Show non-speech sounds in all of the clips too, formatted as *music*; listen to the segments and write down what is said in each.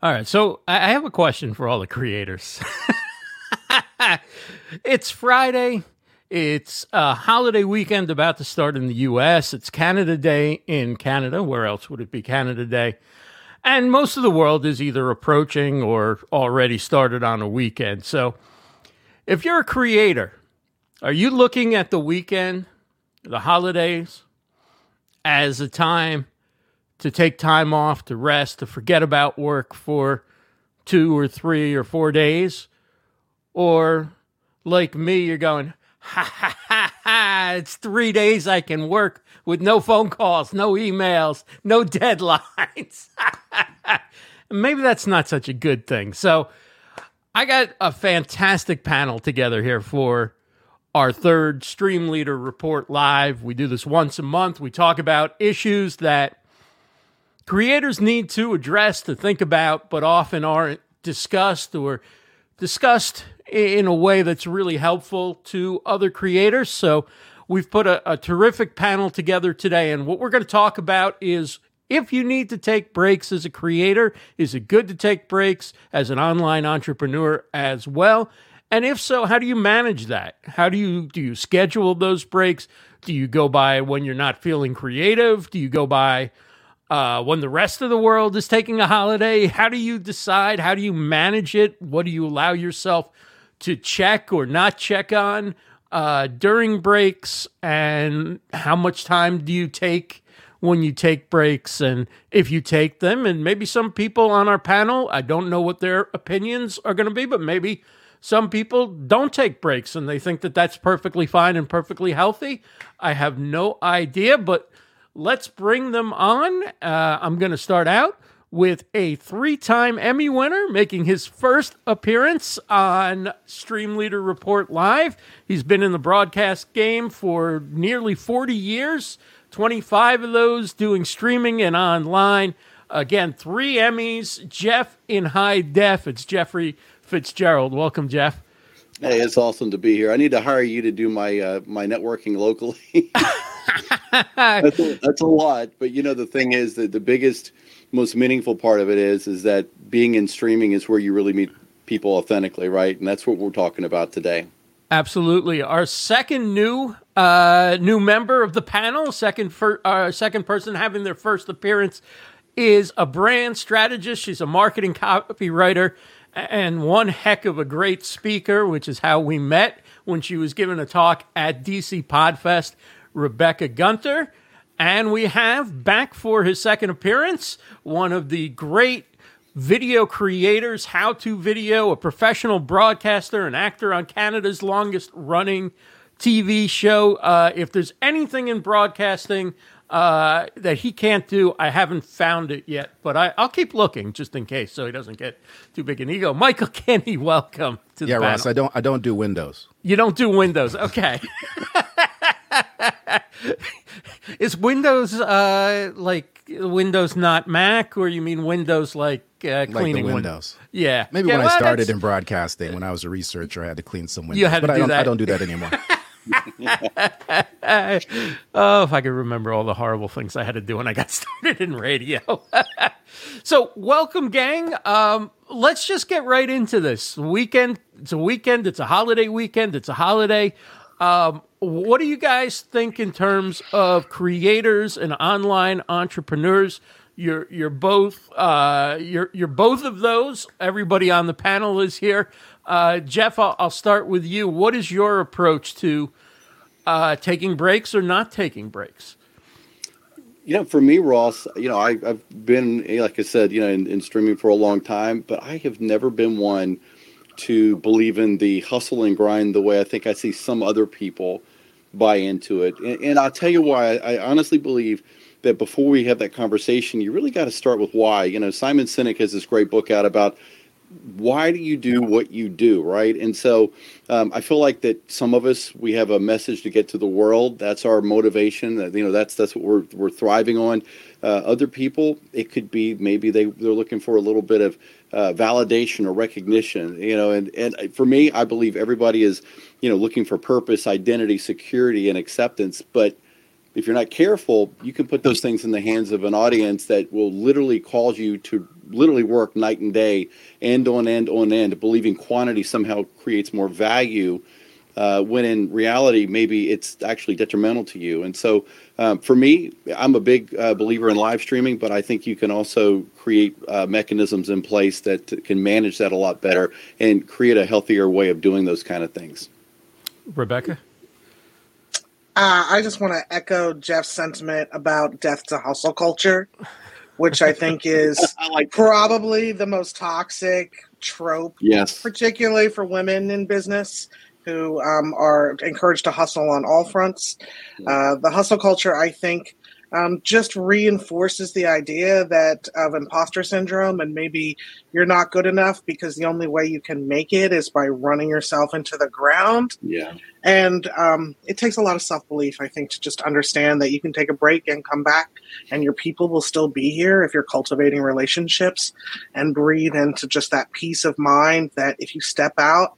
All right, so I have a question for all the creators. *laughs* it's Friday. It's a holiday weekend about to start in the US. It's Canada Day in Canada. Where else would it be Canada Day? And most of the world is either approaching or already started on a weekend. So if you're a creator, are you looking at the weekend, the holidays, as a time to take time off, to rest, to forget about work for two or three or four days? Or like me, you're going, ha ha ha ha, it's three days I can work with no phone calls, no emails, no *laughs* deadlines. *laughs* Maybe that's not such a good thing. So I got a fantastic panel together here for our third StreamLeader Report Live. We do this once a month. We talk about issues that creators need to address, to think about, but often aren't discussed or discussed in a way that's really helpful to other creators. So we've put a, a terrific panel together today. And what we're going to talk about is if you need to take breaks as a creator, is it good to take breaks as an online entrepreneur as well? And if so, how do you manage that? How do you do you schedule those breaks? Do you go by when you're not feeling creative? Do you go by uh, when the rest of the world is taking a holiday? How do you decide? How do you manage it? What do you allow yourself to check or not check on uh, during breaks? And how much time do you take when you take breaks? And if you take them, and maybe some people on our panel, I don't know what their opinions are going to be, but maybe some people don't take breaks and they think that that's perfectly fine and perfectly healthy. I have no idea, but let's bring them on. Uh, I'm going to start out with a three time Emmy winner making his first appearance on StreamLeader Report Live. He's been in the broadcast game for nearly 40 years, 25 of those doing streaming and online. Again, three Emmys, Jeff in high def. It's Jeffrey Fitzgerald. Welcome, Jeff. Hey, it's awesome to be here. I need to hire you to do my uh, my networking locally. *laughs* that's, a, that's, a, lot, but you know the thing is that the biggest, most meaningful part of it is is that being in streaming is where you really meet people authentically, right? And that's what we're talking about today. Absolutely. Our second new uh, new member of the panel, second fir- uh, second person having their first appearance, is a brand strategist. She's a marketing copywriter and one heck of a great speaker, which is how we met when she was giving a talk at DC Podfest, Rebecca Gunter. And we have back for his second appearance one of the great video creators, how to video, a professional broadcaster, an actor on Canada's longest running TV show. Uh, if there's anything in broadcasting uh, that he can't do. I haven't found it yet, but I, will keep looking just in case, so he doesn't get too big an ego. Michael *laughs* Kinney, welcome to the yeah, panel. Ross. I don't I don't do Windows. You don't do Windows, okay? *laughs* *laughs* Is Windows uh, like Windows not Mac, or you mean Windows like uh, cleaning like Windows? Yeah, maybe yeah, when well, I started in broadcasting, when I was a researcher, I had to clean some Windows. You had to but do I don't, that. I don't do that anymore. *laughs* *laughs* oh, if I could remember all the horrible things I had to do when I got started in radio. so, welcome, gang. Um, let's just get right into this weekend. It's a weekend. It's a holiday weekend. It's a holiday. Um, what do you guys think in terms of creators and online entrepreneurs? You're you're both uh, you're you're both of those. Everybody on the panel is here. Uh, Jeff, I'll, I'll, start with you. What is your approach to uh, taking breaks or not taking breaks? You know, for me, Ross, you know, I, have been, like I said, you know, in, in, streaming for a long time, but I have never been one to believe in the hustle and grind the way I think I see some other people buy into it. And, and I'll tell you why. I, I honestly believe that before we have that conversation, you really got to start with why. You know, Simon Sinek has this great book out about why do you do what you do right and so um, i feel like that some of us we have a message to get to the world that's our motivation you know that's that's what we're, we're thriving on uh, other people it could be maybe they, they're looking for a little bit of uh, validation or recognition you know and, and for me i believe everybody is you know looking for purpose identity security and acceptance but if you're not careful, you can put those things in the hands of an audience that will literally cause you to literally work night and day, end on end on end, believing quantity somehow creates more value. Uh, when in reality, maybe it's actually detrimental to you. And so, um, for me, I'm a big uh, believer in live streaming, but I think you can also create uh, mechanisms in place that can manage that a lot better and create a healthier way of doing those kind of things. Rebecca? Uh, I just want to echo Jeff's sentiment about death to hustle culture, which I think is *laughs* I like probably the most toxic trope, yes, particularly for women in business who um, are encouraged to hustle on all fronts. Uh, the hustle culture, I think, um, just reinforces the idea that of imposter syndrome and maybe you're not good enough because the only way you can make it is by running yourself into the ground. Yeah. And um, it takes a lot of self belief, I think, to just understand that you can take a break and come back and your people will still be here if you're cultivating relationships and breathe into just that peace of mind that if you step out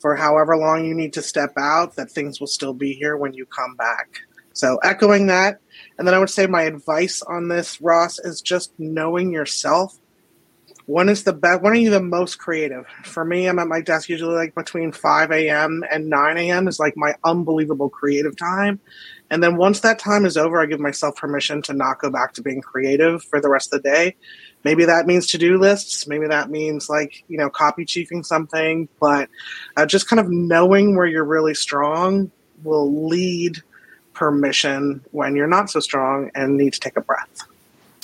for however long you need to step out, that things will still be here when you come back. So echoing that, and then I would say my advice on this, Ross, is just knowing yourself. When is the best? When are you the most creative? For me, I'm at my desk usually like between 5 a.m. and 9 a.m. is like my unbelievable creative time. And then once that time is over, I give myself permission to not go back to being creative for the rest of the day. Maybe that means to do lists. Maybe that means like, you know, copy chiefing something. But uh, just kind of knowing where you're really strong will lead permission when you're not so strong and need to take a breath.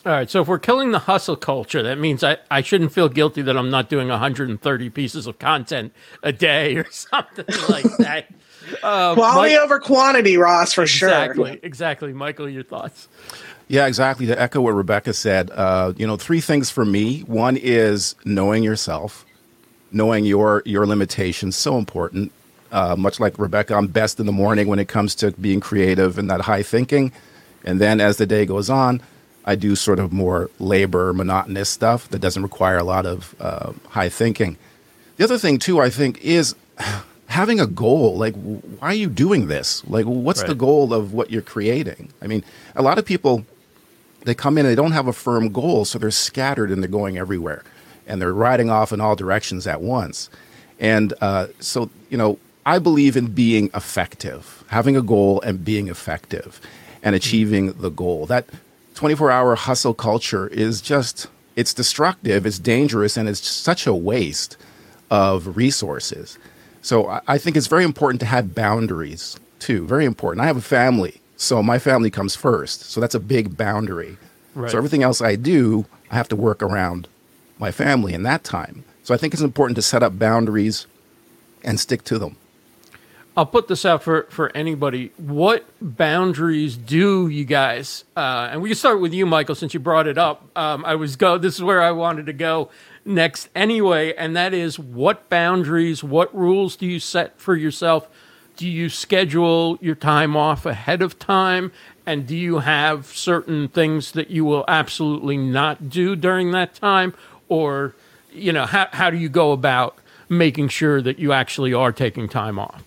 All right. So if we're killing the hustle culture, that means I, I shouldn't feel guilty that I'm not doing 130 pieces of content a day or *laughs* something like that. Uh, Quality Mike, over quantity, Ross, for exactly, sure. Exactly. Exactly. Michael, your thoughts? Yeah, exactly. To echo what Rebecca said, uh, you know, three things for me. One is knowing yourself, knowing your your limitations, so important. Uh, much like Rebecca, I'm best in the morning when it comes to being creative and that high thinking. And then as the day goes on, I do sort of more labor, monotonous stuff that doesn't require a lot of uh, high thinking. The other thing, too, I think, is *sighs* having a goal. Like, why are you doing this? Like, what's right. the goal of what you're creating? I mean, a lot of people, they come in and they don't have a firm goal, so they're scattered and they're going everywhere. And they're riding off in all directions at once. And uh, so, you know, I believe in being effective, having a goal and being effective and achieving the goal. That 24 hour hustle culture is just, it's destructive, it's dangerous, and it's such a waste of resources. So I think it's very important to have boundaries too. Very important. I have a family, so my family comes first. So that's a big boundary. Right. So everything else I do, I have to work around my family in that time. So I think it's important to set up boundaries and stick to them. I'll put this out for, for anybody. What boundaries do you guys? Uh, and we can start with you, Michael, since you brought it up. Um, I was go. This is where I wanted to go next, anyway, and that is what boundaries, what rules do you set for yourself? Do you schedule your time off ahead of time? And do you have certain things that you will absolutely not do during that time? Or, you know, how, how do you go about making sure that you actually are taking time off?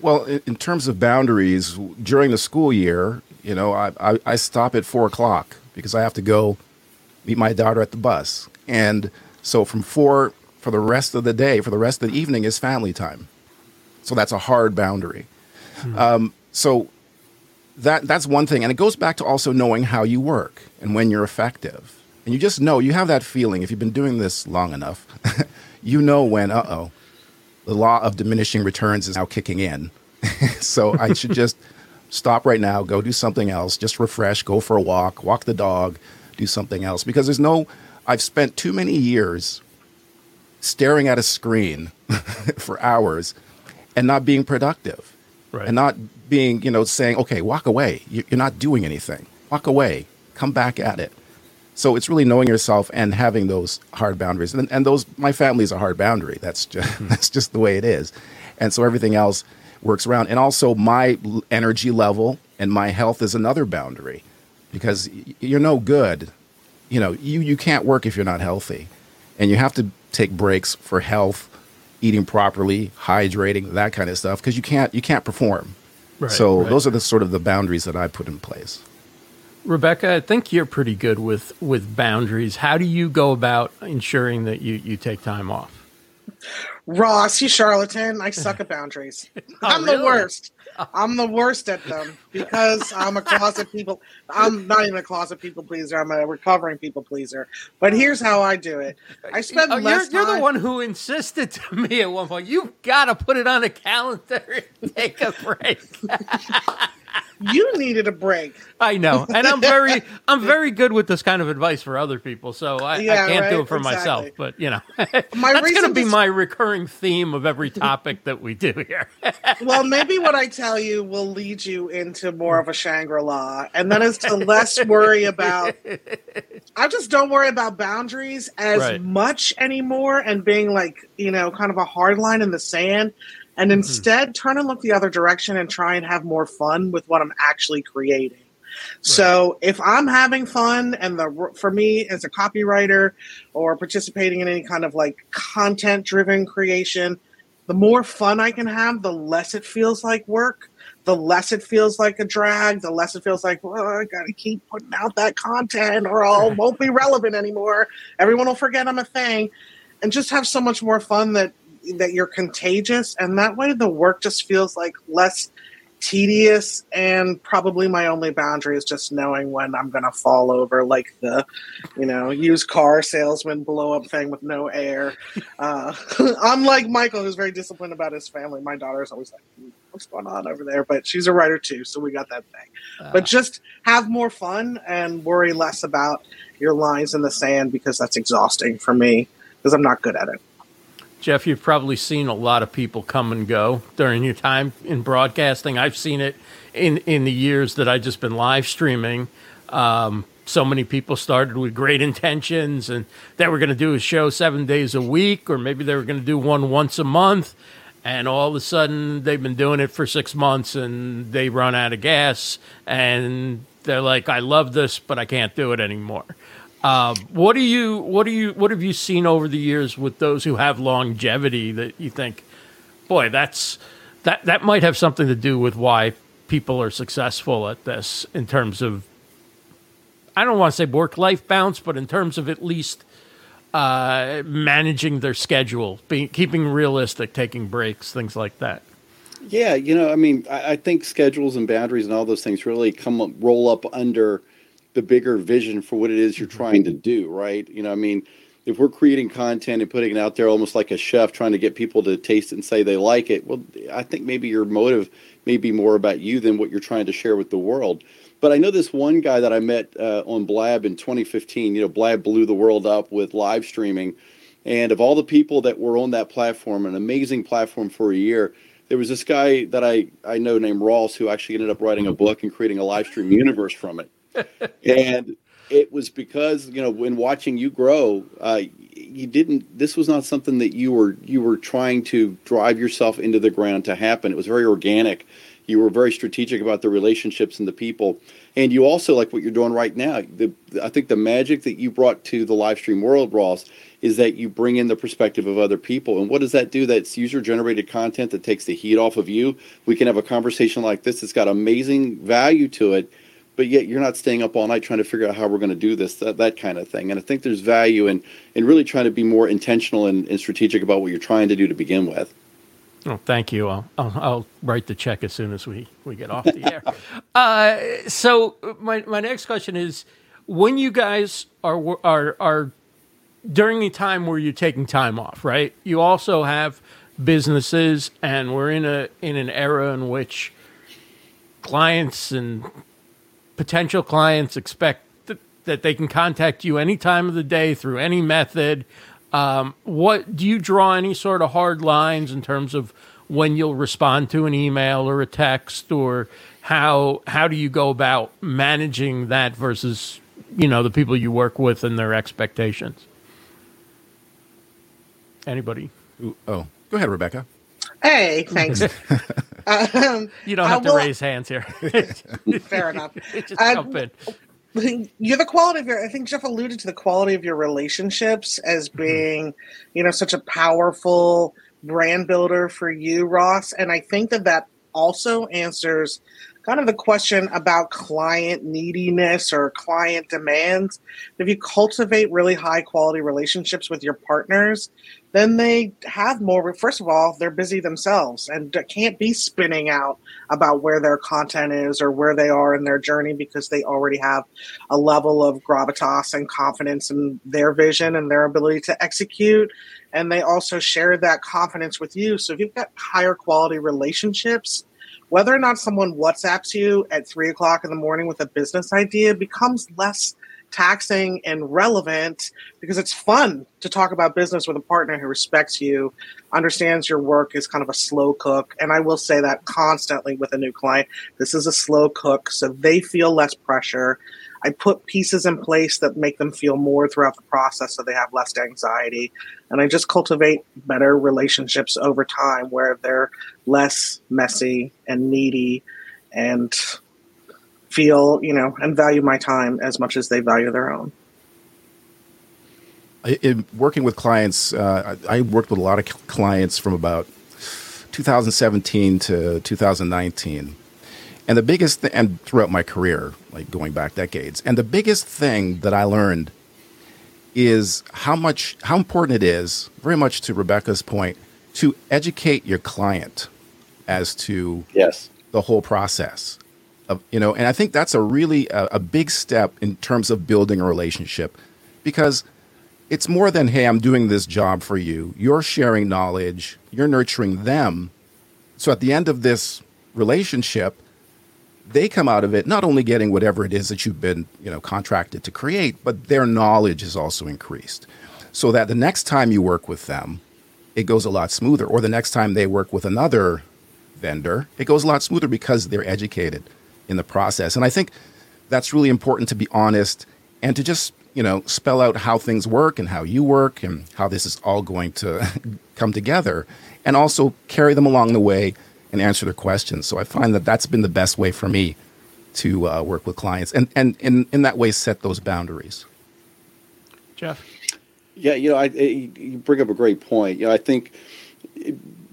Well, in terms of boundaries, during the school year, you know, I, I, I, stop at four o'clock because I have to go meet my daughter at the bus. And so from four for the rest of the day, for the rest of the evening, is family time. So that's a hard boundary. Mm-hmm. Um, so that that's one thing, and it goes back to also knowing how you work and when you're effective. And you just know you have that feeling if you've been doing this long enough. *laughs* you know when, uh oh, the law of diminishing returns is now kicking in. *laughs* so I should just stop right now, go do something else, just refresh, go for a walk, walk the dog, do something else. Because there's no, I've spent too many years staring at a screen *laughs* for hours and not being productive. Right. And not being, you know, saying, okay, walk away. You're not doing anything. Walk away. Come back at it. So it's really knowing yourself and having those hard boundaries. And, and those, my family is a hard boundary. That's just, *laughs* mm-hmm. that's just the way it is. And so everything else works around. And also my energy level and my health is another boundary because you're no good. You know, you, you can't work if you're not healthy. And you have to take breaks for health, eating properly, hydrating, that kind of stuff, because you can't, you can't perform. Right, so right. those are the sort of the boundaries that I put in place. Rebecca, I think you're pretty good with with boundaries. How do you go about ensuring that you you take time off? Ross, you charlatan. I *laughs* suck at boundaries. Oh, I'm really? the worst. Oh. I'm the worst at them because I'm a closet people. I'm not even a closet people pleaser. I'm a recovering people pleaser. But here's how I do it. I oh, spend Oh, less you're, you're the one who insisted to me at one point. You've got to put it on a calendar and take a break. *laughs* You needed a break. I know, and I'm very, *laughs* I'm very good with this kind of advice for other people. So I, Yeah, I can't do it for myself. But you know, *laughs* My that's going to be to- my recurring theme of every *laughs* topic that we do here. Well, maybe what I tell you will lead you into more of a Shangri La, and that is to less worry about. I just don't worry about boundaries as Right. much anymore and being like, you know, kind of a hard line in the sand, and Mm-hmm. instead turn and look the other direction and try and have more fun with what I'm actually creating. So if I'm having fun, and the for me as a copywriter or participating in any kind of like content driven creation, the more fun I can have, the less it feels like work, the less it feels like a drag, the less it feels like, well, I gotta keep putting out that content or I *laughs* won't be relevant anymore. Everyone will forget I'm a thing. And just have so much more fun that that you're contagious and that way the work just feels like less tedious and probably my only boundary is just knowing when I'm gonna fall over like the you know used car salesman blow up thing with no air. Uh, *laughs* unlike Michael, who's very disciplined about his family, my daughter's always like, "Hmm, "What's going on over there?" But she's a writer too, so we got that thing. but just have more fun and worry less about your lines in the sand because that's exhausting for me because I'm not good at it. Jeff, you've probably seen a lot of people come and go during your time in broadcasting. I've seen it in in the years that I've just been live streaming. Um, so many people started with great intentions and they were going to do a show seven days a week, or maybe they were going to do one once a month. And all of a sudden, they've been doing it for six months and they run out of gas. And they're like, I love this, but I can't do it anymore. Uh, what do you what do you what have you seen over the years with those who have longevity that you think, boy, that's that that might have something to do with why people are successful at this in terms of I don't want to say work life balance, but in terms of at least uh, managing their schedule, being keeping realistic, taking breaks, things like that. Yeah, you know, I mean, I, I think schedules and boundaries and all those things really come up, roll up under the bigger vision for what it is you're trying to do, right? You know, I mean, if we're creating content and putting it out there almost like a chef trying to get people to taste it and say they like it, well, I think maybe your motive may be more about you than what you're trying to share with the world. But I know this one guy that I met uh, on Blab in 2015. You know, Blab blew the world up with live streaming. And of all the people that were on that platform, an amazing platform for a year, there was this guy that I, I know named Ross who actually ended up writing a book and creating a live stream universe from it. And it was because you know when watching you grow, uh, you didn't. This was not something that you were you were trying to drive yourself into the ground to happen. It was very organic. You were very strategic about the relationships and the people, and you also like what you're doing right now. The, I think the magic that you brought to the live stream world, Ross, is that you bring in the perspective of other people. And what does that do? That's user generated content that takes the heat off of you. We can have a conversation like this that's got amazing value to it, but yet you're not staying up all night trying to figure out how we're going to do this, that, that kind of thing. And I think there's value in, in really trying to be more intentional and, and strategic about what you're trying to do to begin with. Oh, thank you. I'll, I'll, I'll write the check as soon as we, we get off the air. *laughs* Uh, so my, my next question is, when you guys are are are during a time where you're taking time off, right? You also have businesses, and we're in a in an era in which clients and potential clients expect that, that they can contact you any time of the day through any method. Um, what do you draw any sort of hard lines in terms of when you'll respond to an email or a text, or how how do you go about managing that versus you know the people you work with and their expectations? Anybody? Ooh, oh, go ahead, Rebecca. Hey, thanks. *laughs* um, You don't have to raise hands here. *laughs* fair enough. *laughs* Just Uh, jump in. you're the quality of your i think jeff alluded to the quality of your relationships as being you know such a powerful brand builder for you ross and i think that that also answers kind of the question about client neediness or client demands. If you cultivate really high quality relationships with your partners, then they have more. First of all, they're busy themselves and can't be spinning out about where their content is or where they are in their journey because they already have a level of gravitas and confidence in their vision and their ability to execute. And they also share that confidence with you. So if you've got higher quality relationships, whether or not someone WhatsApps you at three o'clock in the morning with a business idea becomes less taxing and relevant because it's fun to talk about business with a partner who respects you, understands your work is kind of a slow cook. And I will say that constantly with a new client. This is a slow cook, so they feel less pressure. I put pieces in place that make them feel more throughout the process so they have less anxiety. And I just cultivate better relationships over time where they're less messy and needy and feel, you know, and value my time as much as they value their own. In working with clients, uh, I worked with a lot of clients from about 2017 to 2019. And the biggest thing, and throughout my career, like going back decades, and the biggest thing that I learned is how much, how important it is, very much to Rebecca's point, to educate your client as to yes. the whole process of you know and i think that's a really a, a, big step in terms of building a relationship because it's more than hey i'm doing this job for you. You're sharing knowledge you're nurturing them. So at the end of this relationship they come out of it not only getting whatever it is that you've been you know contracted to create but their knowledge is also increased so that the next time you work with them it goes a lot smoother or the next time they work with another vendor it goes a lot smoother because they're educated in the process. And I think that's really important to be honest and to just, you know, spell out how things work and how you work and how this is all going to *laughs* come together and also carry them along the way and answer their questions. So I find that that's been the best way for me to uh, work with clients and, and, and in that way set those boundaries. Jeff? Yeah, you know, I, I, you bring up a great point. You know, I think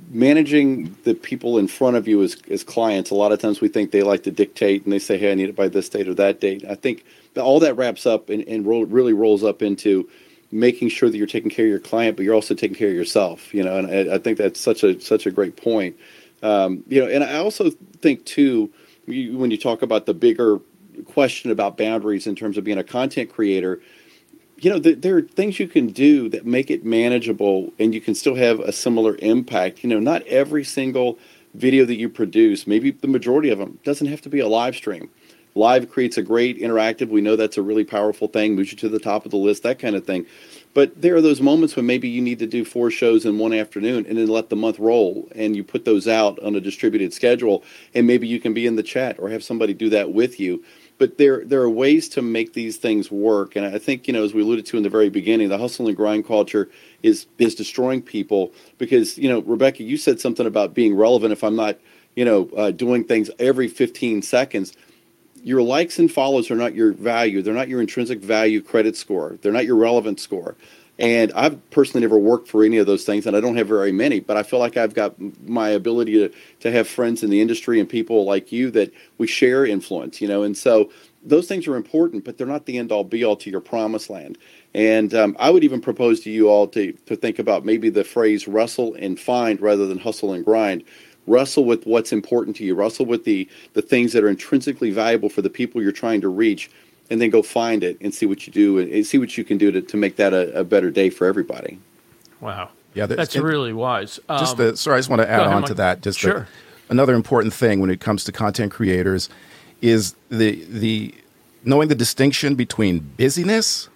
managing the people in front of you as, as clients, a lot of times we think they like to dictate and they say, hey, I need it by this date or that date. I think all that wraps up and, and roll, really rolls up into making sure that you're taking care of your client, but you're also taking care of yourself, you know, and I, I think that's such a, such a great point. Um, you know, and I also think too, when you talk about the bigger question about boundaries in terms of being a content creator, you know, there are things you can do that make it manageable and you can still have a similar impact. You know, not every single video that you produce, maybe the majority of them, doesn't have to be a live stream. Live creates a great interactive. We know that's a really powerful thing, moves you to the top of the list, that kind of thing. But there are those moments when maybe you need to do four shows in one afternoon and then let the month roll and you put those out on a distributed schedule and maybe you can be in the chat or have somebody do that with you but there there are ways to make these things work and i think you know as we alluded to in the very beginning the hustle and grind culture is is destroying people because you know rebecca you said something about being relevant if i'm not you know uh, doing things every 15 seconds your likes and follows are not your value they're not your intrinsic value credit score they're not your relevant score and I've personally never worked for any of those things, and I don't have very many, but I feel like I've got my ability to, to have friends in the industry and people like you that we share influence, you know, and so those things are important, but they're not the end all be all to your promised land. And um, I would even propose to you all to, to think about maybe the phrase wrestle and find rather than hustle and grind. Wrestle with what's important to you, wrestle with the, the things that are intrinsically valuable for the people you're trying to reach and then go find it and see what you do and see what you can do to, to make that a, a better day for everybody. Wow. Yeah, that's really wise. Um, just the, sorry, I just want to add ahead, on Mike. to that. Just sure. The, another important thing when it comes to content creators is the the knowing the distinction between busyness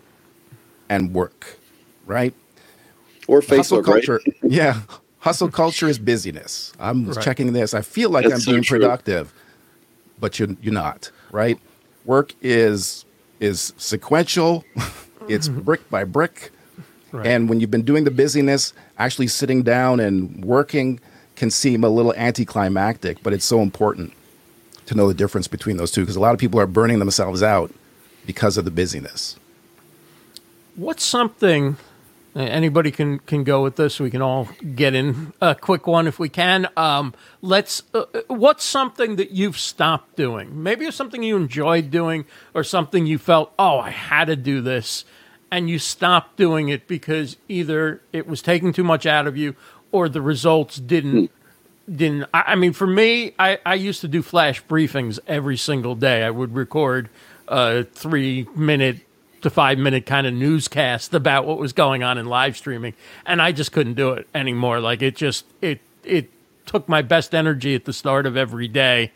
and work, right? Or Facebook, hustle culture. Right? *laughs* yeah, hustle culture is busyness. I'm right. checking this. I feel like That's I'm being so productive, but you're you're not, right? work is is sequential. *laughs* it's mm-hmm. brick by brick. Right. And when you've been doing the busyness, actually sitting down and working can seem a little anticlimactic, but it's so important to know the difference between those two because a lot of people are burning themselves out because of the busyness. What's something Anybody can can go with this. We can all get in a quick one if we can. Um, let's. Uh, what's something that you've stopped doing? Maybe it's something you enjoyed doing, or something you felt, oh, I had to do this, and you stopped doing it because either it was taking too much out of you, or the results didn't. Didn't I, I mean for me? I, I used to do flash briefings every single day. I would record a three minute to five minute kind of newscast about what was going on in live streaming, and I just couldn't do it anymore. Like it just it it took my best energy at the start of every day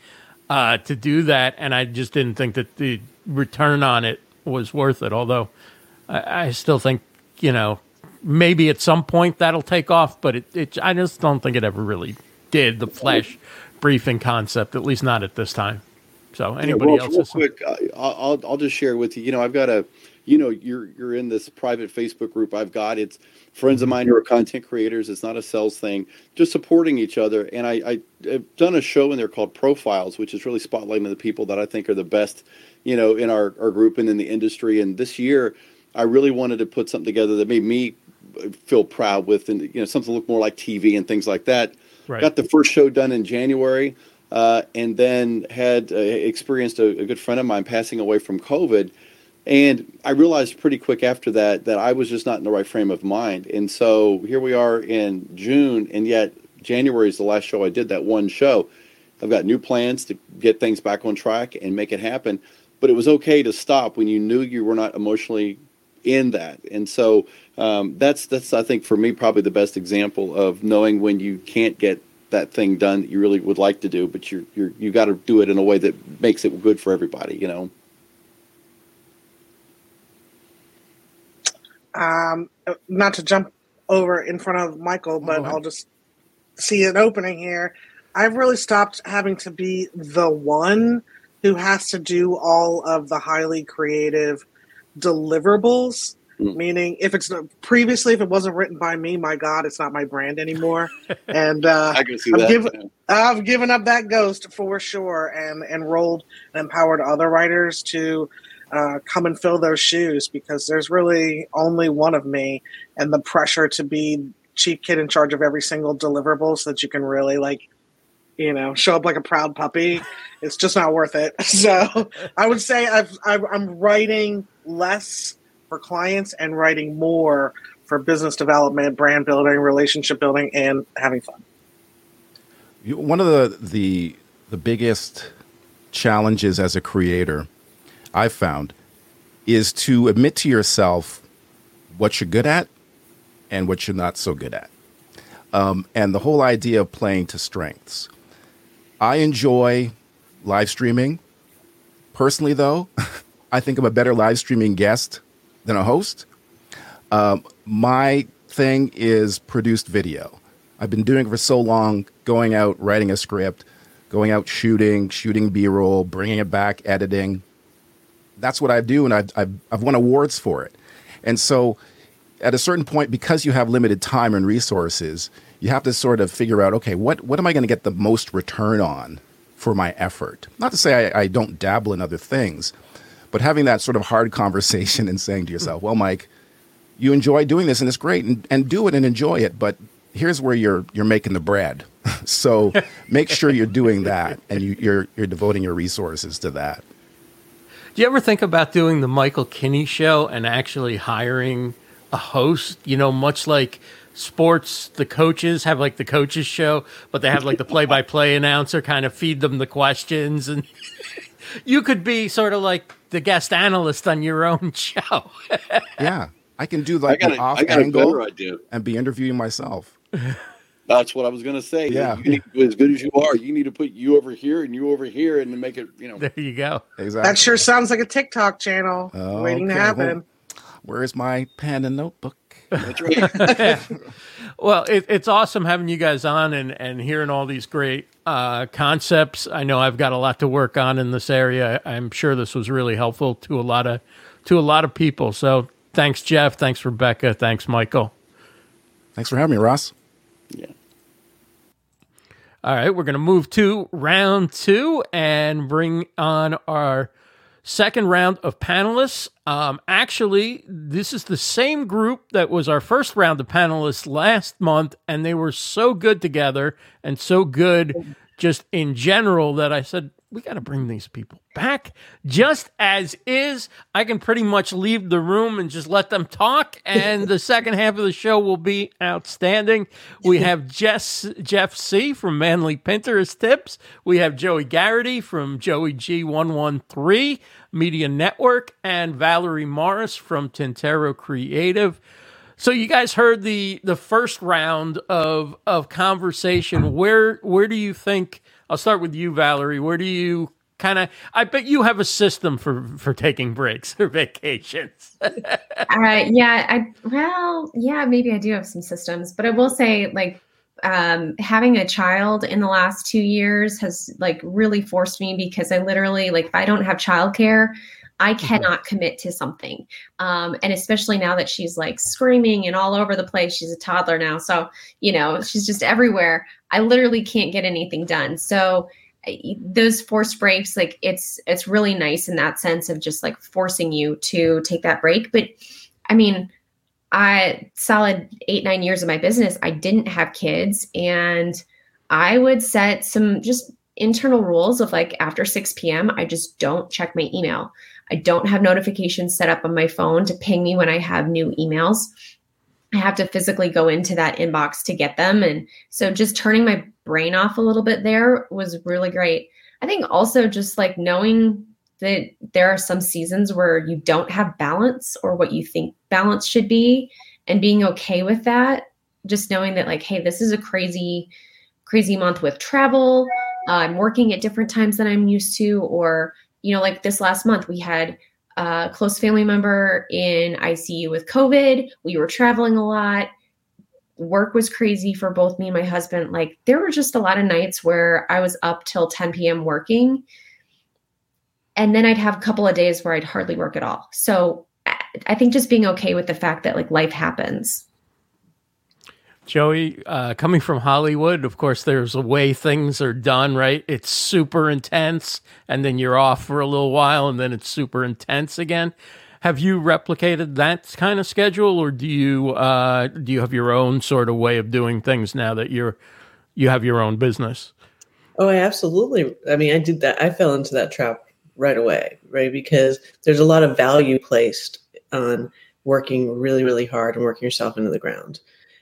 uh, to do that, and I just didn't think that the return on it was worth it. Although I, I still think you know maybe at some point that'll take off, but it, it I just don't think it ever really did. The flash briefing concept, at least not at this time. So anybody yeah, well, else? Real quick, I'll I'll just share with you. You know, I've got a you know you're you're in this private facebook group i've got. It's friends of mine who are content creators. It's not a sales thing. Just supporting each other. And i, I have done a show in there called profiles which is really spotlighting the people that i think are the best you know in our, our group and in the industry. And this year i really wanted to put something together that made me feel proud with and you know something look more like tv and things like that. Right. got the first show done in january uh, and then had uh, experienced a, a good friend of mine passing away from covid and I realized pretty quick after that that I was just not in the right frame of mind. And so here we are in June, and yet January is the last show I did, that one show. I've got new plans to get things back on track and make it happen. But it was okay to stop when you knew you were not emotionally in that. And so um, that's, that's, I think, for me, probably the best example of knowing when you can't get that thing done that you really would like to do, but you're, you're, you got to do it in a way that makes it good for everybody, you know? Um, not to jump over in front of Michael, but I'll just see an opening here. I've really stopped having to be the one who has to do all of the highly creative deliverables. Mm. Meaning, if it's previously, if it wasn't written by me, my God, it's not my brand anymore. *laughs* And uh, I can see I've that. Given, I've given up that ghost for sure, and enrolled and empowered other writers to uh, come and fill those shoes because there's really only one of me, and the pressure to be chief kid in charge of every single deliverable so that you can really like you know show up like a proud puppy it's just not worth it. *laughs* So i would say I've, i am writing less for clients and writing more for business development brand building relationship building and having fun. One of the the the biggest challenges as a creator I've found is to admit to yourself what you're good at and what you're not so good at. Um, and the whole idea of playing to strengths. I enjoy live streaming. Personally, though, *laughs* I think I'm a better live streaming guest than a host. Um, my thing is produced video. I've been doing it for so long, going out, writing a script, going out shooting, shooting B roll, bringing it back, editing that's what I do, and I've, I've, I've won awards for it. And so, at a certain point, because you have limited time and resources, you have to sort of figure out, okay, what what am I going to get the most return on for my effort? Not to say I, I don't dabble in other things, but having that sort of hard *laughs* conversation and saying to yourself, well, Mike, you enjoy doing this and it's great, and, and do it and enjoy it, but here's where you're you're making the bread. *laughs* so make sure you're doing that and you, you're you're devoting your resources to that. Do you ever think about doing the Michael Kinney show and actually hiring a host? You know, much like sports, the coaches have like the coaches show, but they have like the play by play announcer kind of feed them the questions. And *laughs* you could be sort of like the guest analyst on your own *laughs* show. yeah. I can do like the off angle and be interviewing myself. That's what I was going to say. Yeah. You need, as good as you are, you need to put you over here and you over here and make it, you know. There you go. Exactly. That sure sounds like a TikTok channel oh, waiting to happen. where's my pen and notebook? That's right. *laughs* *laughs* well, it, it's awesome having you guys on and, and hearing all these great uh, concepts. I know I've got a lot to work on in this area. I'm sure this was really helpful to a lot of to a lot of people. So thanks, Jeff. Thanks, Rebecca. Thanks, Michael. Thanks for having me, Ross. Yeah. All right, we're going to move to round two and bring on our second round of panelists. Um, actually, this is the same group that was our first round of panelists last month, and they were so good together and so good just in general that I said, we got to bring these people back just as is. I can pretty much leave the room and just let them talk, and the second half of the show will be outstanding. We have Jess, Jeff Sieh from Manly Pinterest Tips. We have Joie Gharrity from Joey G113 Media Network, and Valerie Morris from Tintero Creative. So you guys heard the the first round of of conversation. Where where do you think? I'll start with you, Valerie. Where do you kind of? I bet you have a system for for taking breaks or *laughs* vacations. uh, yeah, I well, yeah, maybe I do have some systems, but I will say like um, having a child in the last two years has like really forced me because I literally like if I don't have childcare, I mm-hmm. cannot commit to something. Um, and especially now that she's like screaming and all over the place, she's a toddler now. So, you know, she's just everywhere. I literally can't get anything done. So, those forced breaks like it's it's really nice in that sense of just like forcing you to take that break but i mean i solid eight nine years of my business i didn't have kids and i would set some just internal rules of like after 6 p.m i just don't check my email I don't have notifications set up on my phone to ping me when I have new emails. I have to physically go into that inbox to get them. And so just turning my brain off a little bit there was really great. I think also just like knowing that there are some seasons where you don't have balance or what you think balance should be and being okay with that. Just knowing that, like, hey, this is a crazy, crazy month with travel. Uh, I'm working at different times than I'm used to, or you know, like this last month, we had a close family member in ICU with COVID. We were traveling a lot. Work was crazy for both me and my husband. Like, there were just a lot of nights where I was up till 10 p.m. working. And then I'd have a couple of days where I'd hardly work at all. So I think just being okay with the fact that like life happens Joie, uh, coming from Hollywood, of course, there's a way things are done, right? It's super intense, and then you're off for a little while, and then it's super intense again. Have you replicated that kind of schedule, or do you uh, do you have your own sort of way of doing things now that you're you have your own business? Oh, I absolutely. I mean, I did that. I fell into that trap right away, right? Because there's a lot of value placed on working really, really hard and working yourself into the ground.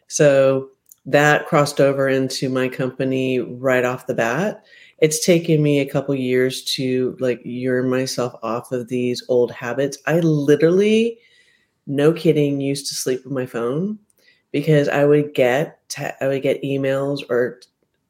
So that crossed over into my company right off the bat. It's taken me a couple years to like yearn myself off of these old habits. I literally, no kidding, used to sleep with my phone because I would get te- I would get emails or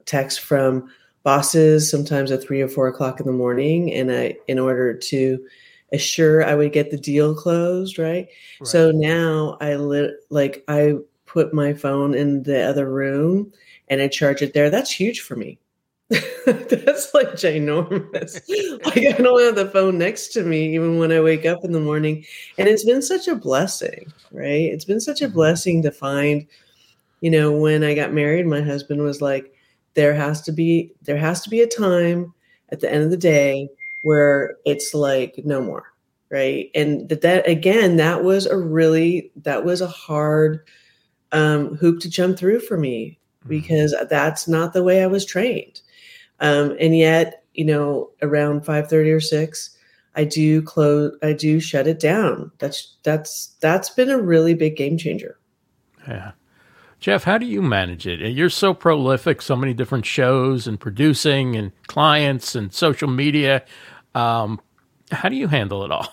texts from bosses sometimes at three or four o'clock in the morning, and I in order to assure I would get the deal closed, right? right. So now I lit like I put my phone in the other room and I charge it there. That's huge for me. *laughs* That's like ginormous. like I don't have the phone next to me even when I wake up in the morning. And it's been such a blessing, right? It's been such a mm-hmm. blessing to find, you know, when I got married, my husband was like, there has to be there has to be a time at the end of the day where it's like no more right and that, that again that was a really that was a hard um, hoop to jump through for me mm-hmm. because that's not the way I was trained. Um, and yet, you know, around five thirty or six, I do close. I do shut it down. That's that's that's been a really big game changer. Yeah. Jeff, how do you manage it? You're so prolific, so many different shows and producing and clients and social media. Um, how do you handle it all?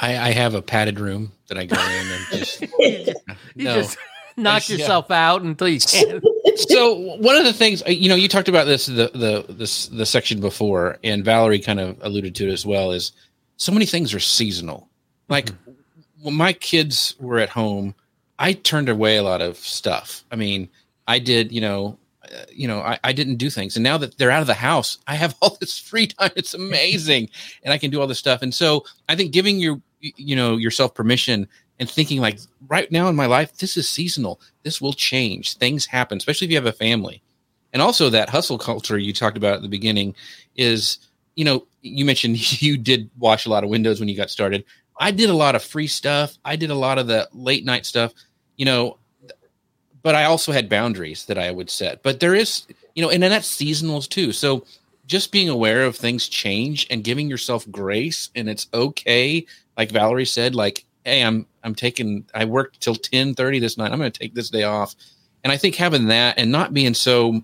I, I, have a padded room that I go in and *laughs* just. you no. just knock yourself yeah. out until you can. *laughs* so one of the things uh, you know, you talked about this the the this the section before, and Valerie kind of alluded to it as well. Is so many things are seasonal. Like mm-hmm. when my kids were at home, I turned away a lot of stuff. I mean, I did, you know, uh, you know, I, I didn't do things. And now that they're out of the house, *laughs* I have all this free time. It's *laughs* amazing. and I can do all this stuff. And so I think giving your, you know, yourself permission and thinking like right now in my life this is seasonal this will change things happen especially if you have a family and also that hustle culture you talked about at the beginning is you know you mentioned *laughs* you did wash a lot of windows when you got started. I did a lot of free stuff. I did a lot of the late night stuff, you know, but I also had boundaries that I would set. But there is, you know, and then that's seasonals too. So just being aware of things change and giving yourself grace and it's okay. Like Valerie said, like, hey, I'm I'm taking I worked till 10 30 this night. I'm gonna take this day off. And I think having that and not being so,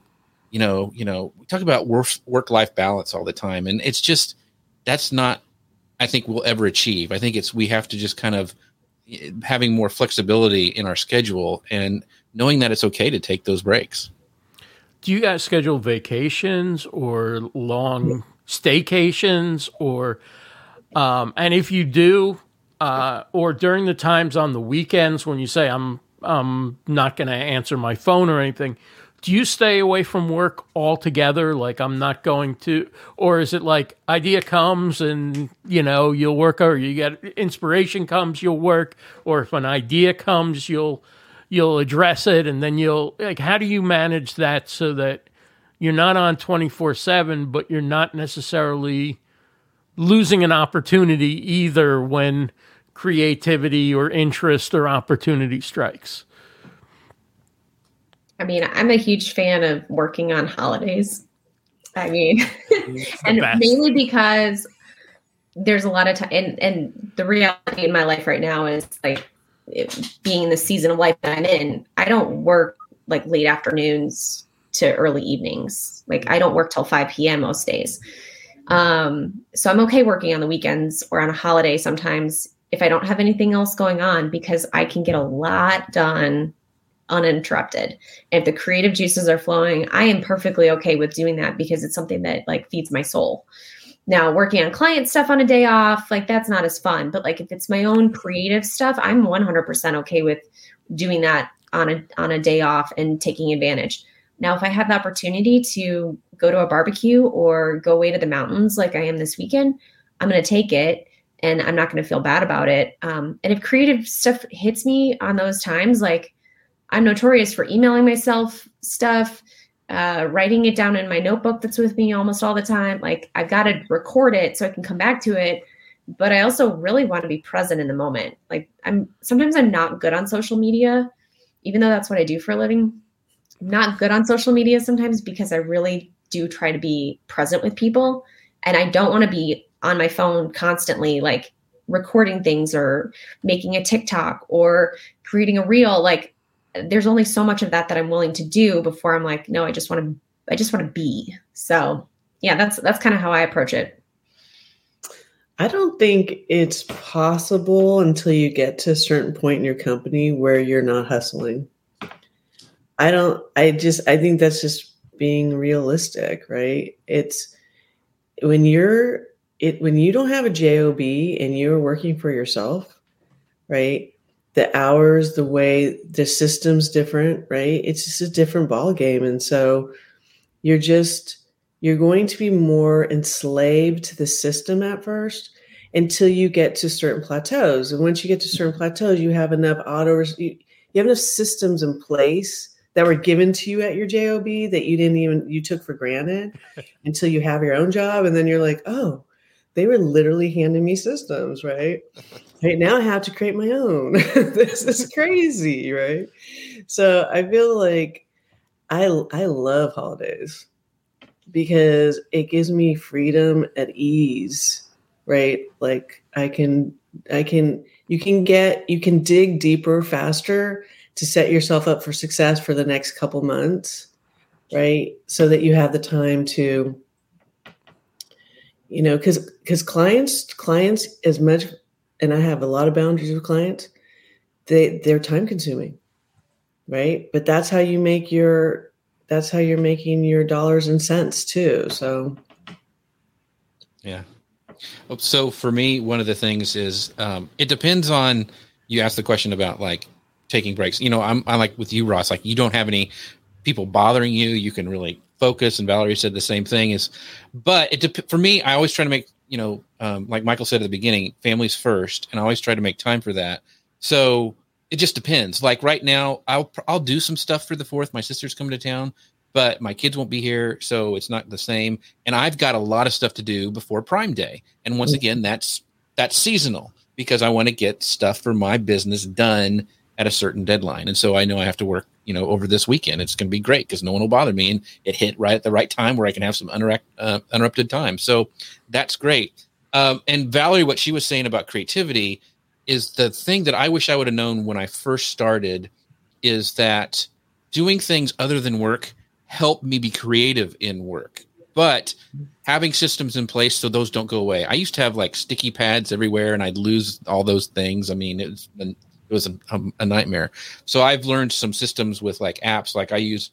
you know, you know, we talk about work work life balance all the time. And it's just that's not I think we'll ever achieve. I think it's we have to just kind of eh, having more flexibility in our schedule and knowing that it's okay to take those breaks. Do you guys schedule vacations or long staycations or um, and if you do uh, or during the times on the weekends when you say I'm I'm not going to answer my phone or anything, do you stay away from work altogether? Like i'm not going to or is it like idea comes and you know you'll work or you get inspiration comes you'll work or if an idea comes you'll you'll address it and then you'll like how do you manage that so that you're not on 24/7 but you're not necessarily losing an opportunity either when creativity or interest or opportunity strikes I mean, I'm a huge fan of working on holidays. I mean, *laughs* and best. mainly because there's a lot of time, and, and the reality in my life right now is like it, being the season of life that I'm in, I don't work like late afternoons to early evenings. Like I don't work till 5 p.m. most days. Um, so I'm okay working on the weekends or on a holiday sometimes if I don't have anything else going on because I can get a lot done uninterrupted. And if the creative juices are flowing, I am perfectly okay with doing that because it's something that like feeds my soul. Now, working on client stuff on a day off, like that's not as fun. But like if it's my own creative stuff, I'm 100% okay with doing that on a on a day off and taking advantage. Now, if I have the opportunity to go to a barbecue or go away to the mountains like I am this weekend, I'm going to take it and I'm not going to feel bad about it. Um, and if creative stuff hits me on those times, like I'm notorious for emailing myself stuff, uh, writing it down in my notebook that's with me almost all the time. Like I've got to record it so I can come back to it. But I also really want to be present in the moment. Like I'm sometimes I'm not good on social media, even though that's what I do for a living. I'm not good on social media sometimes because I really do try to be present with people. And I don't want to be on my phone constantly, like recording things or making a TikTok or creating a reel. Like there's only so much of that that I'm willing to do before I'm like, no, I just want to, I just want to be. So yeah, that's that's kind of how I approach it. I don't think it's possible until you get to a certain point in your company where you're not hustling. I don't. I just. I think that's just being realistic, right? It's when you're it when you don't have a job and you're working for yourself, right? the hours, the way the system's different, right? It's just a different ball game. And so you're just you're going to be more enslaved to the system at first until you get to certain plateaus. And once you get to certain plateaus, you have enough auto you, you have enough systems in place that were given to you at your job that you didn't even you took for granted *laughs* until you have your own job and then you're like oh they were literally handing me systems right right now I have to create my own. *laughs* this is crazy, right? So I feel like I I love holidays because it gives me freedom at ease, right? Like I can I can you can get you can dig deeper faster to set yourself up for success for the next couple months, right? So that you have the time to you know because because clients clients as much and I have a lot of boundaries with clients, they they're time consuming. Right? But that's how you make your that's how you're making your dollars and cents too. So yeah. Oh, so for me, one of the things is um, it depends on you asked the question about like taking breaks. You know, I'm I'm like with you, Ross, like you don't have any people bothering you. You can really focus. And Valerie said the same thing is, but it dep- for me, I always try to make you know, um, like Michael said at the beginning, families first, and I always try to make time for that. So it just depends. Like right now, I'll I'll do some stuff for the fourth. My sister's coming to town, but my kids won't be here, so it's not the same. And I've got a lot of stuff to do before Prime Day. And once again, that's that's seasonal because I want to get stuff for my business done at a certain deadline. And so I know I have to work, you know, over this weekend. It's going to be great because no one will bother me, and it hit right at the right time where I can have some uh, uninterrupted time. So that's great. Um, and Valerie, what she was saying about creativity is the thing that I wish I would have known when I first started is that doing things other than work help me be creative in work but having systems in place so those don't go away i used to have like sticky pads everywhere and i'd lose all those things i mean it was it was a, a nightmare so i've learned some systems with like apps like i use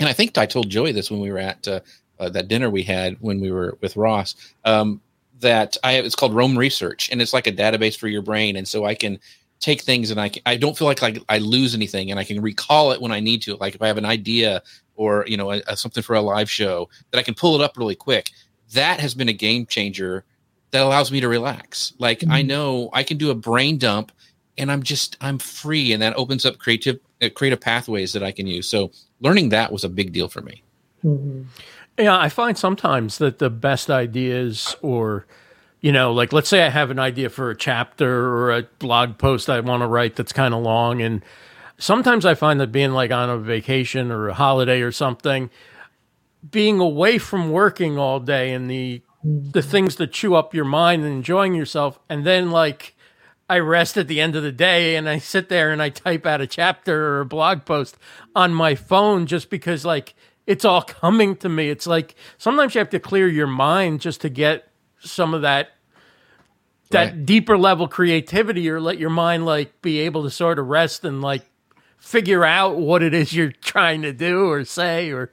and i think i told Joie this when we were at uh, uh, that dinner we had when we were with ross um, that i have it's called Roam Research and it's like a database for your brain and so i can take things and I, I don't feel like I, I lose anything and I can recall it when I need to. Like if I have an idea or, you know, a, a, something for a live show that I can pull it up really quick. That has been a game changer that allows me to relax. Like mm-hmm. I know I can do a brain dump and I'm just, I'm free. And that opens up creative, uh, creative pathways that I can use. So learning that was a big deal for me. Mm-hmm. Yeah. I find sometimes that the best ideas or, you know, like let's say I have an idea for a chapter or a blog post I want to write that's kind of long. And sometimes I find that being like on a vacation or a holiday or something, being away from working all day and the the things that chew up your mind and enjoying yourself, and then like I rest at the end of the day and I sit there and I type out a chapter or a blog post on my phone just because like it's all *laughs* coming to me. It's like sometimes you have to clear your mind just to get some of that that right. deeper level creativity or let your mind like be able to sort of rest and like figure out what it is you're *laughs* trying to do or say or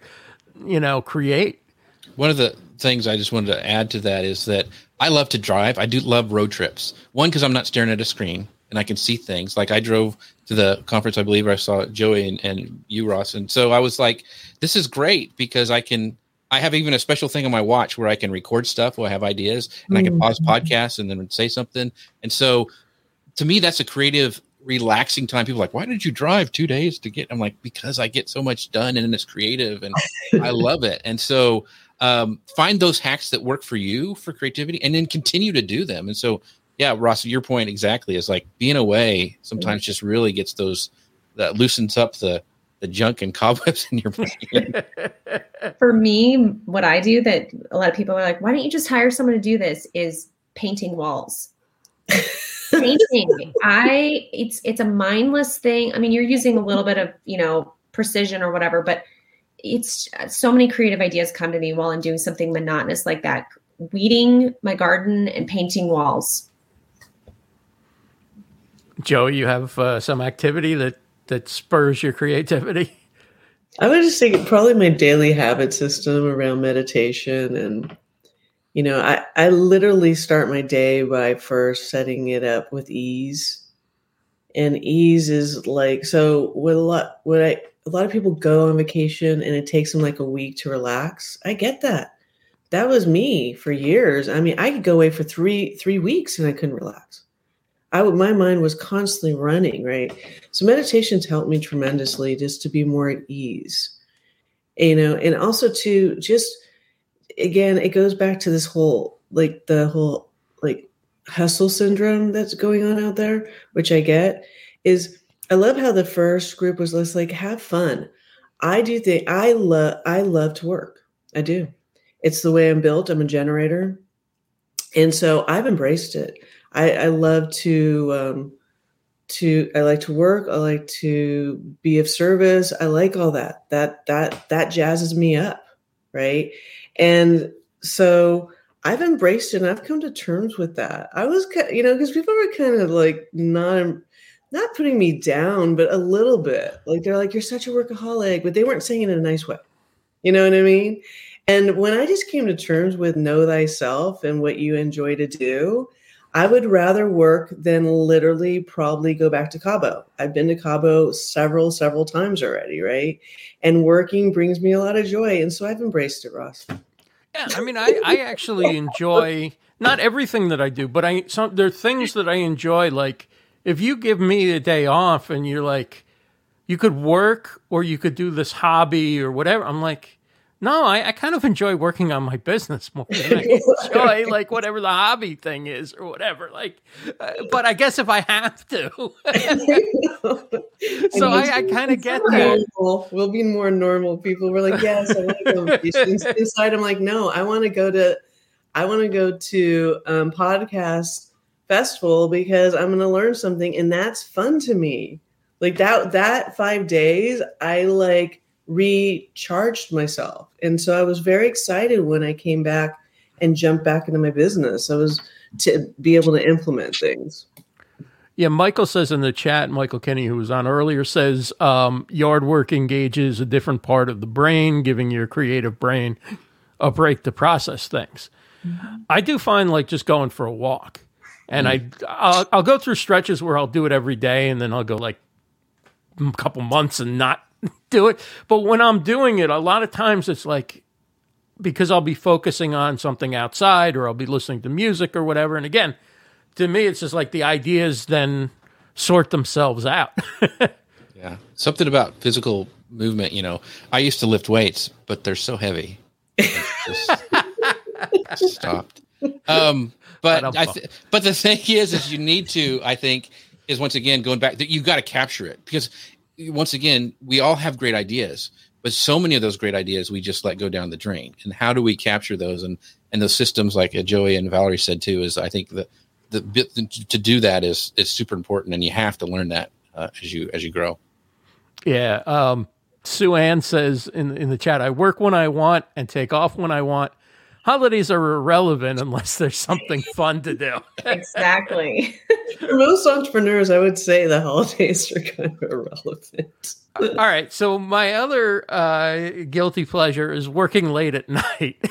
you know create one of the things i just wanted to add to that is that i love to drive i do love road trips one because i'm not staring at a screen and i can see things like i drove to the conference i believe i saw Joie and, and you ross and so i was like this is great because i can I have even a special thing on my watch where I can record stuff where I have ideas and I can pause mm-hmm. podcasts and then say something. And so to me, that's a creative, relaxing time. People like, why did you drive two days to get? I'm like, because I get so much done and it's creative and I love it. And so um, find those hacks that work for you for creativity and then continue to do them. And so, yeah, Ross, your point exactly is like being away sometimes just really gets those that loosens up the the junk and *laughs* cobwebs in your brain. *laughs* For me, what I do that a lot of people are like, why don't you just hire someone to do this? Is painting walls. *laughs* painting. I it's it's a mindless thing. I mean, you're using a little bit of, you know, precision or whatever, but it's so many creative ideas come to me while I'm doing something monotonous like that. Weeding my garden and painting walls. Joe, you have uh, some activity that that spurs your creativity? I would just say probably my daily habit system around meditation and you know, I, I literally start my day by first setting it up with ease. And ease is like so what a lot what I a lot of people go on vacation and it takes them like a week to relax. I get that. That was me for years. I mean, I could go away for three three weeks and I couldn't relax. I would, my mind was constantly running, right? So meditations helped me tremendously just to be more at ease, you know, and also to just, again, it goes back to this whole, like the whole, like hustle syndrome that's going on out there, which I get is I love how the first group was just like, have fun. I do think I love, I love to work. I do. It's the way I'm built. I'm a generator. And so I've embraced it. I, I love to um, to I like to work. I like to be of service. I like all that. That that that jazzes me up, right? And so I've embraced it and I've come to terms with that. I was, you know, because people were kind of like not not putting me down, but a little bit. Like they're like, "You're such a workaholic," but they weren't saying it in a nice way. You know what I mean? And when I just came to terms with know thyself and what you enjoy to do, I would rather work than literally probably go back to Cabo. I've been to Cabo several, several times already, right? And working brings me a lot of joy. And so I've embraced it, Ross. Yeah, I mean, I, I actually enjoy not everything that I do, but I some there are things that I enjoy. Like if you give me a day off and you're like, you could work or you could do this hobby or whatever. I'm like, no, I, I kind of enjoy working on my business more than I *laughs* enjoy like whatever the hobby thing is or whatever. Like, uh, but I guess if I have to, *laughs* so I, I kind of get that. Normal. We'll be more normal people. We're like, yes, I want to go. Inside, I'm like, no, I want to go to, I want to go to um, podcast festival because I'm going to learn something, and that's fun to me. Like that, that five days, I like recharged myself. And so I was very excited when I came back and jumped back into my business. I was to be able to implement things. Yeah, Michael says in the chat, Michael Kinney, who was on earlier, says um, yard work engages a different part of the brain, giving your creative brain a break to process things. Mm-hmm. I do find like just going for a walk, and. I I'll, I'll, go through stretches where I'll do it every day, and then I'll go like a couple months and not *laughs* do it. But when I'm doing it, a lot of times it's like because I'll be focusing on something outside or I'll be listening to music or whatever. And again, to me, it's just like the ideas then sort themselves out. *laughs* yeah. Something about physical movement, you know, I used to lift weights, but they're so heavy. *laughs* Stopped. Um, but I th- but the thing is, is you need to, I think, is once again going back that you've got to capture it because once again, we all have great ideas, but so many of those great ideas we just let go down the drain. And how do we capture those? And and those systems, like Joie and Valerie said too, is I think the the bit to do that is is super important, and you have to learn that uh, as you as you grow. Yeah. Um, Sue Ann says in in the chat, I work when I want and take off when I want holidays are irrelevant unless there's something *laughs* fun to do. exactly. *laughs* For most entrepreneurs, I would say the holidays are kind of irrelevant. All right. So my other uh, guilty pleasure is working late at *laughs* night.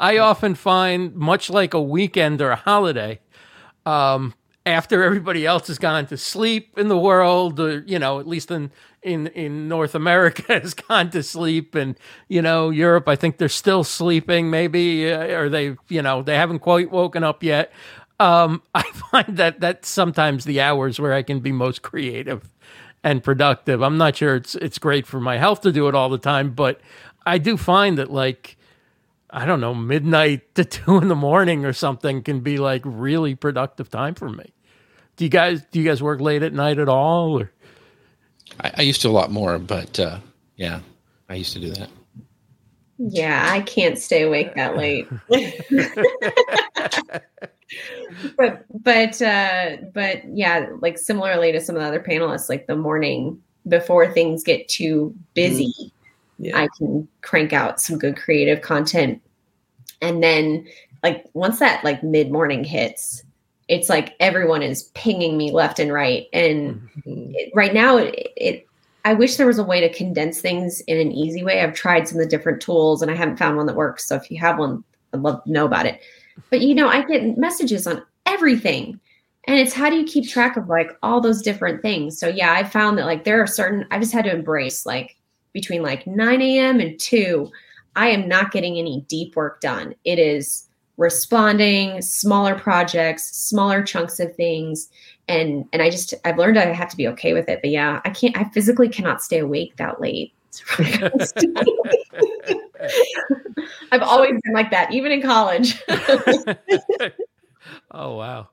I often find, much like a weekend or a holiday, um, after everybody else has gone to sleep in the world, or you know, at least in in in North America *laughs* has gone to sleep, and you know, Europe, I think they're still sleeping, maybe, uh, or they, you know, they haven't quite woken up yet. Um, *laughs* I find that that's sometimes the hours where I can be most creative and productive. I'm not sure it's it's great for my health to do it all the time, but I do find that like I don't know, midnight *laughs* to two in the morning or something can be like really productive time for me. Do you guys do you guys work late at night at all? Or? I, I used to a lot more, but uh, yeah, I used to do that. Yeah, I can't stay awake that late. *laughs* *laughs* but but uh but yeah, like similarly to some of the other panelists, like the morning before things get too busy, mm-hmm. yeah. I can crank out some good creative content. And then like once that like mid morning hits, it's like everyone is pinging me left and right. And mm-hmm. it, right now, it, it, I wish there was a way to condense things in an easy way. I've tried some of the different tools and I haven't found one that works. So if you have one, I'd love to know about it. But you know, I get messages on everything. And it's how do you keep track of like all those different things? So yeah, I found that like there are certain I just had to embrace like between like 9 a.m. and 2, I am not getting any deep work done. It is responding smaller projects smaller chunks of things. And and i just i've learned i have to be okay with it but yeah i can't i physically cannot stay awake that late. *laughs* *laughs* I've always been like that even in college. *laughs* Oh wow.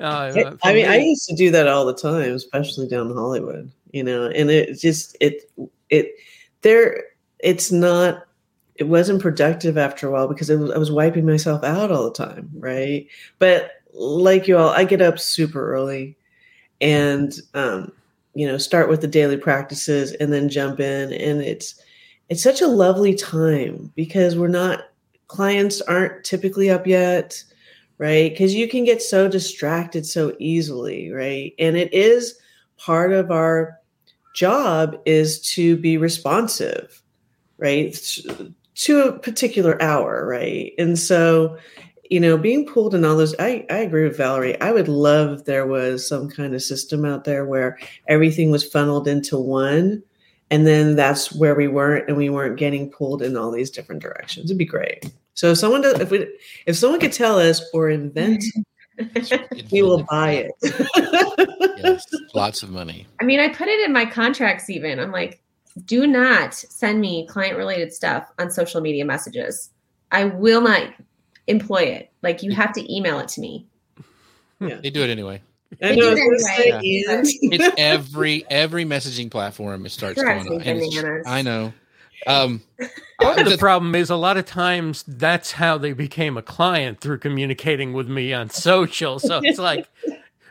Uh, i mean me, i used to do that all the time especially down in hollywood you know and it just it it there it's not it wasn't productive after a while because was, I was wiping myself out all the time, right? But like you all, I get up super early and um, you know start with the daily practices and then jump in, and it's it's such a lovely time because we're not clients aren't typically up yet, right? Because you can get so distracted so easily, right? And it is part of our job is to be responsive right to a particular hour, right? And so, you know, being pulled in all those, I, I agree with Valerie. I would love if there was some kind of system out there where everything was funneled into one. And then that's where we weren't, and we weren't getting pulled in all these different directions. It'd be great. So if someone does, if we, if someone could tell us or invent *laughs* We will buy it. yes, lots of money. I mean, I put it in my contracts even. I'm like, do not send me client related stuff on social media messages. I will not employ it. Like you have to email it to me. They do it anyway. I know. do I was that gonna say, anyway. and- *laughs* It's every every messaging platform it starts Drives going on. And. I know. Um, Part of the problem is a lot of times that's how they became a client through communicating with me on social. So it's like,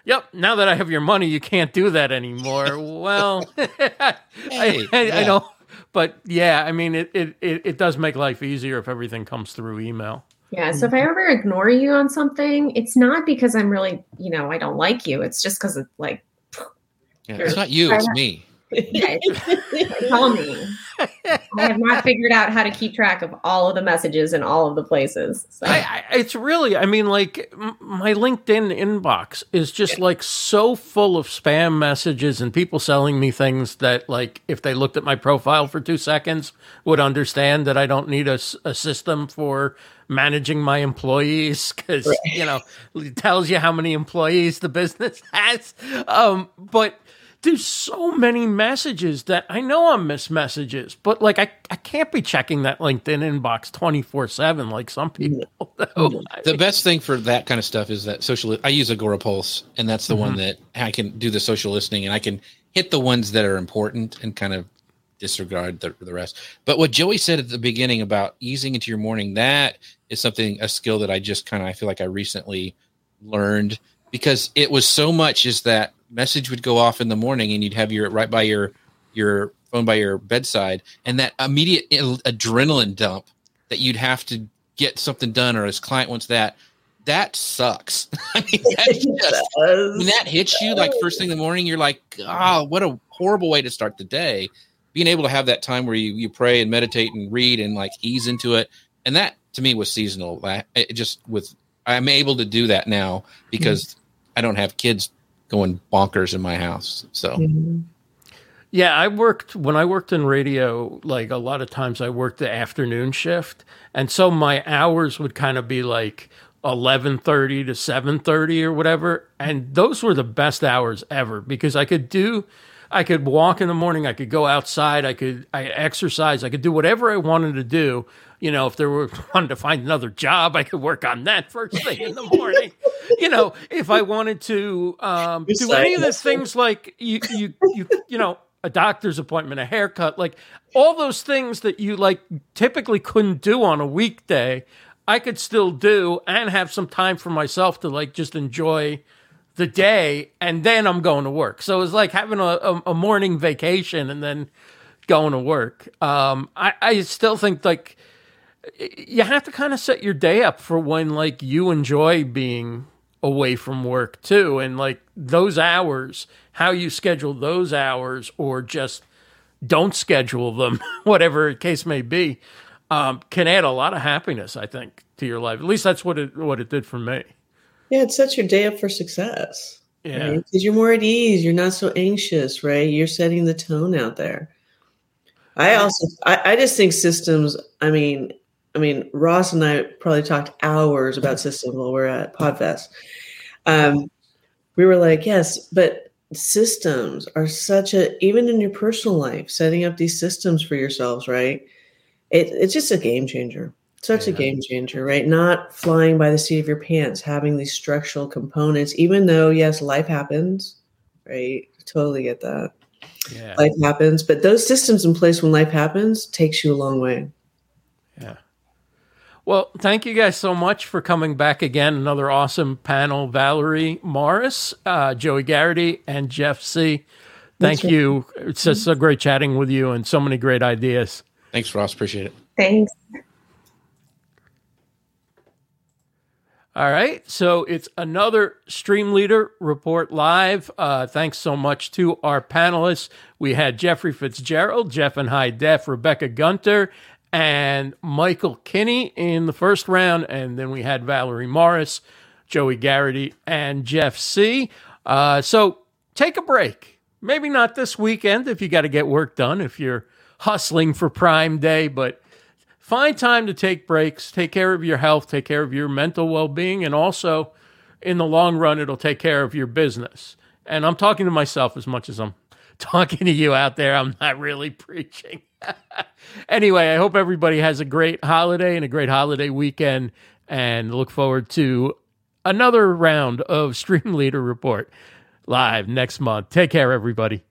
yep, now that I have your money, you can't do that anymore. Well, *laughs* I, Hey, I, I yeah. know. But yeah, I mean, it, it, it, it does make life easier if everything comes through email. Yeah. So if I mm-hmm. ever ignore you on something, it's not because I'm really, you know, I don't like you. It's just because it's like, yeah, it's not you, it's me. Yeah, it's- call me. I have not figured out how to keep track of all of the messages in all of the places. So I, I, it's really, I mean, like m- my LinkedIn inbox is just like so full of spam messages and people selling me things that, like, if they looked at my profile for two seconds, would understand that I don't need a system for managing my employees because you know it tells you how many employees the business *laughs* has. Um, but there's so many messages that I know I'm miss messages, but like I, I can't be checking that LinkedIn inbox 24 7 like some people. *laughs* do. The best thing for that kind of stuff is that social. I use Agorapulse, and that's the one mm-hmm. that I can do the social listening, and I can hit the ones that are important and kind of disregard the, the rest. But what Joie said at the beginning about easing into your morning, that is something a skill that I just kind of I feel like I recently learned because it was so much is that message would go off in the morning and you'd have your right by your your phone by your bedside and that immediate adrenaline dump that you'd have to get something done or his client wants that that sucks. *laughs* I mean that just, when that hits you like first thing in the morning you're like oh what a horrible way to start the day. Being able to have that time where you, you pray and meditate and read and like ease into it and that to me was seasonal. I, it just with i'm able to do that now because mm-hmm. i don't have kids going bonkers in my house so Mhm. Yeah, I worked when I worked in radio, like a lot of times I worked the afternoon shift. And so my hours would kind of be like 11:30 to 7:30 or whatever, and those were the best hours ever because I could do I could walk in the morning, I could go outside, I could I exercise, I could do whatever I wanted to do. You know, if there were *laughs* wanted to find another job, I could work on that first thing in the morning. you know, if I wanted to um, do any of the things like you you you you know a doctor's appointment, a haircut, like all those things that you like typically couldn't do on a weekday, I could still do and have some time for myself to like just enjoy the day and then I'm going to work. So it's like having a, a, a morning vacation and then going to work. Um, I, I still think like you have to kind of set your day up for when like you enjoy being away from work too and like those hours how you schedule those hours or just don't schedule them *laughs* whatever the case may be um, can add a lot of happiness i think to your life at least that's what it what it did for me Yeah, it sets your day up for success. yeah Because you're more at ease. You're not so anxious, right? You're setting the tone out there. I also, I, I just think systems. I mean, I mean, Ross and I probably talked hours about systems while we're at Podfest. Um, we were like, yes, but systems are such a even in your personal life, setting up these systems for yourselves, right? It, it's just a game changer. Such a game changer, right? Not flying by the seat of your pants, having these structural components, even though, yes, life happens, right? Totally get that. yeah Life happens, but those systems in place when life happens takes you a long way. Yeah. Well, thank you guys so much for coming back again. Another awesome panel. Valerie Morris, uh, Joie Gharrity, and Jeff Sieh. Thank That's right. you. It's just so great chatting with you and so many great ideas. thanks ross appreciate it thanks. All right. So it's another StreamLeader Report Live. Uh, thanks so much to our panelists. We had Jeffrey Fitzgerald, Jeff in High Def, Rebecca Gunter, and Michael Kinney in the first round. And then we had Valerie Morris, Joie Gharrity, and Jeff Sieh. Uh, so take a break. Maybe not this weekend if you got to get work done, if you're hustling for Prime Day, but find time to take breaks, take care of your health, take care of your mental well being, and also in the long run, it'll take care of your business. And I'm talking to myself as much as I'm *laughs* talking to you out there. I'm not really preaching. *laughs* anyway, I hope everybody has a great holiday and a great holiday weekend and look forward to another round of StreamLeader Report live next month. Take care, everybody.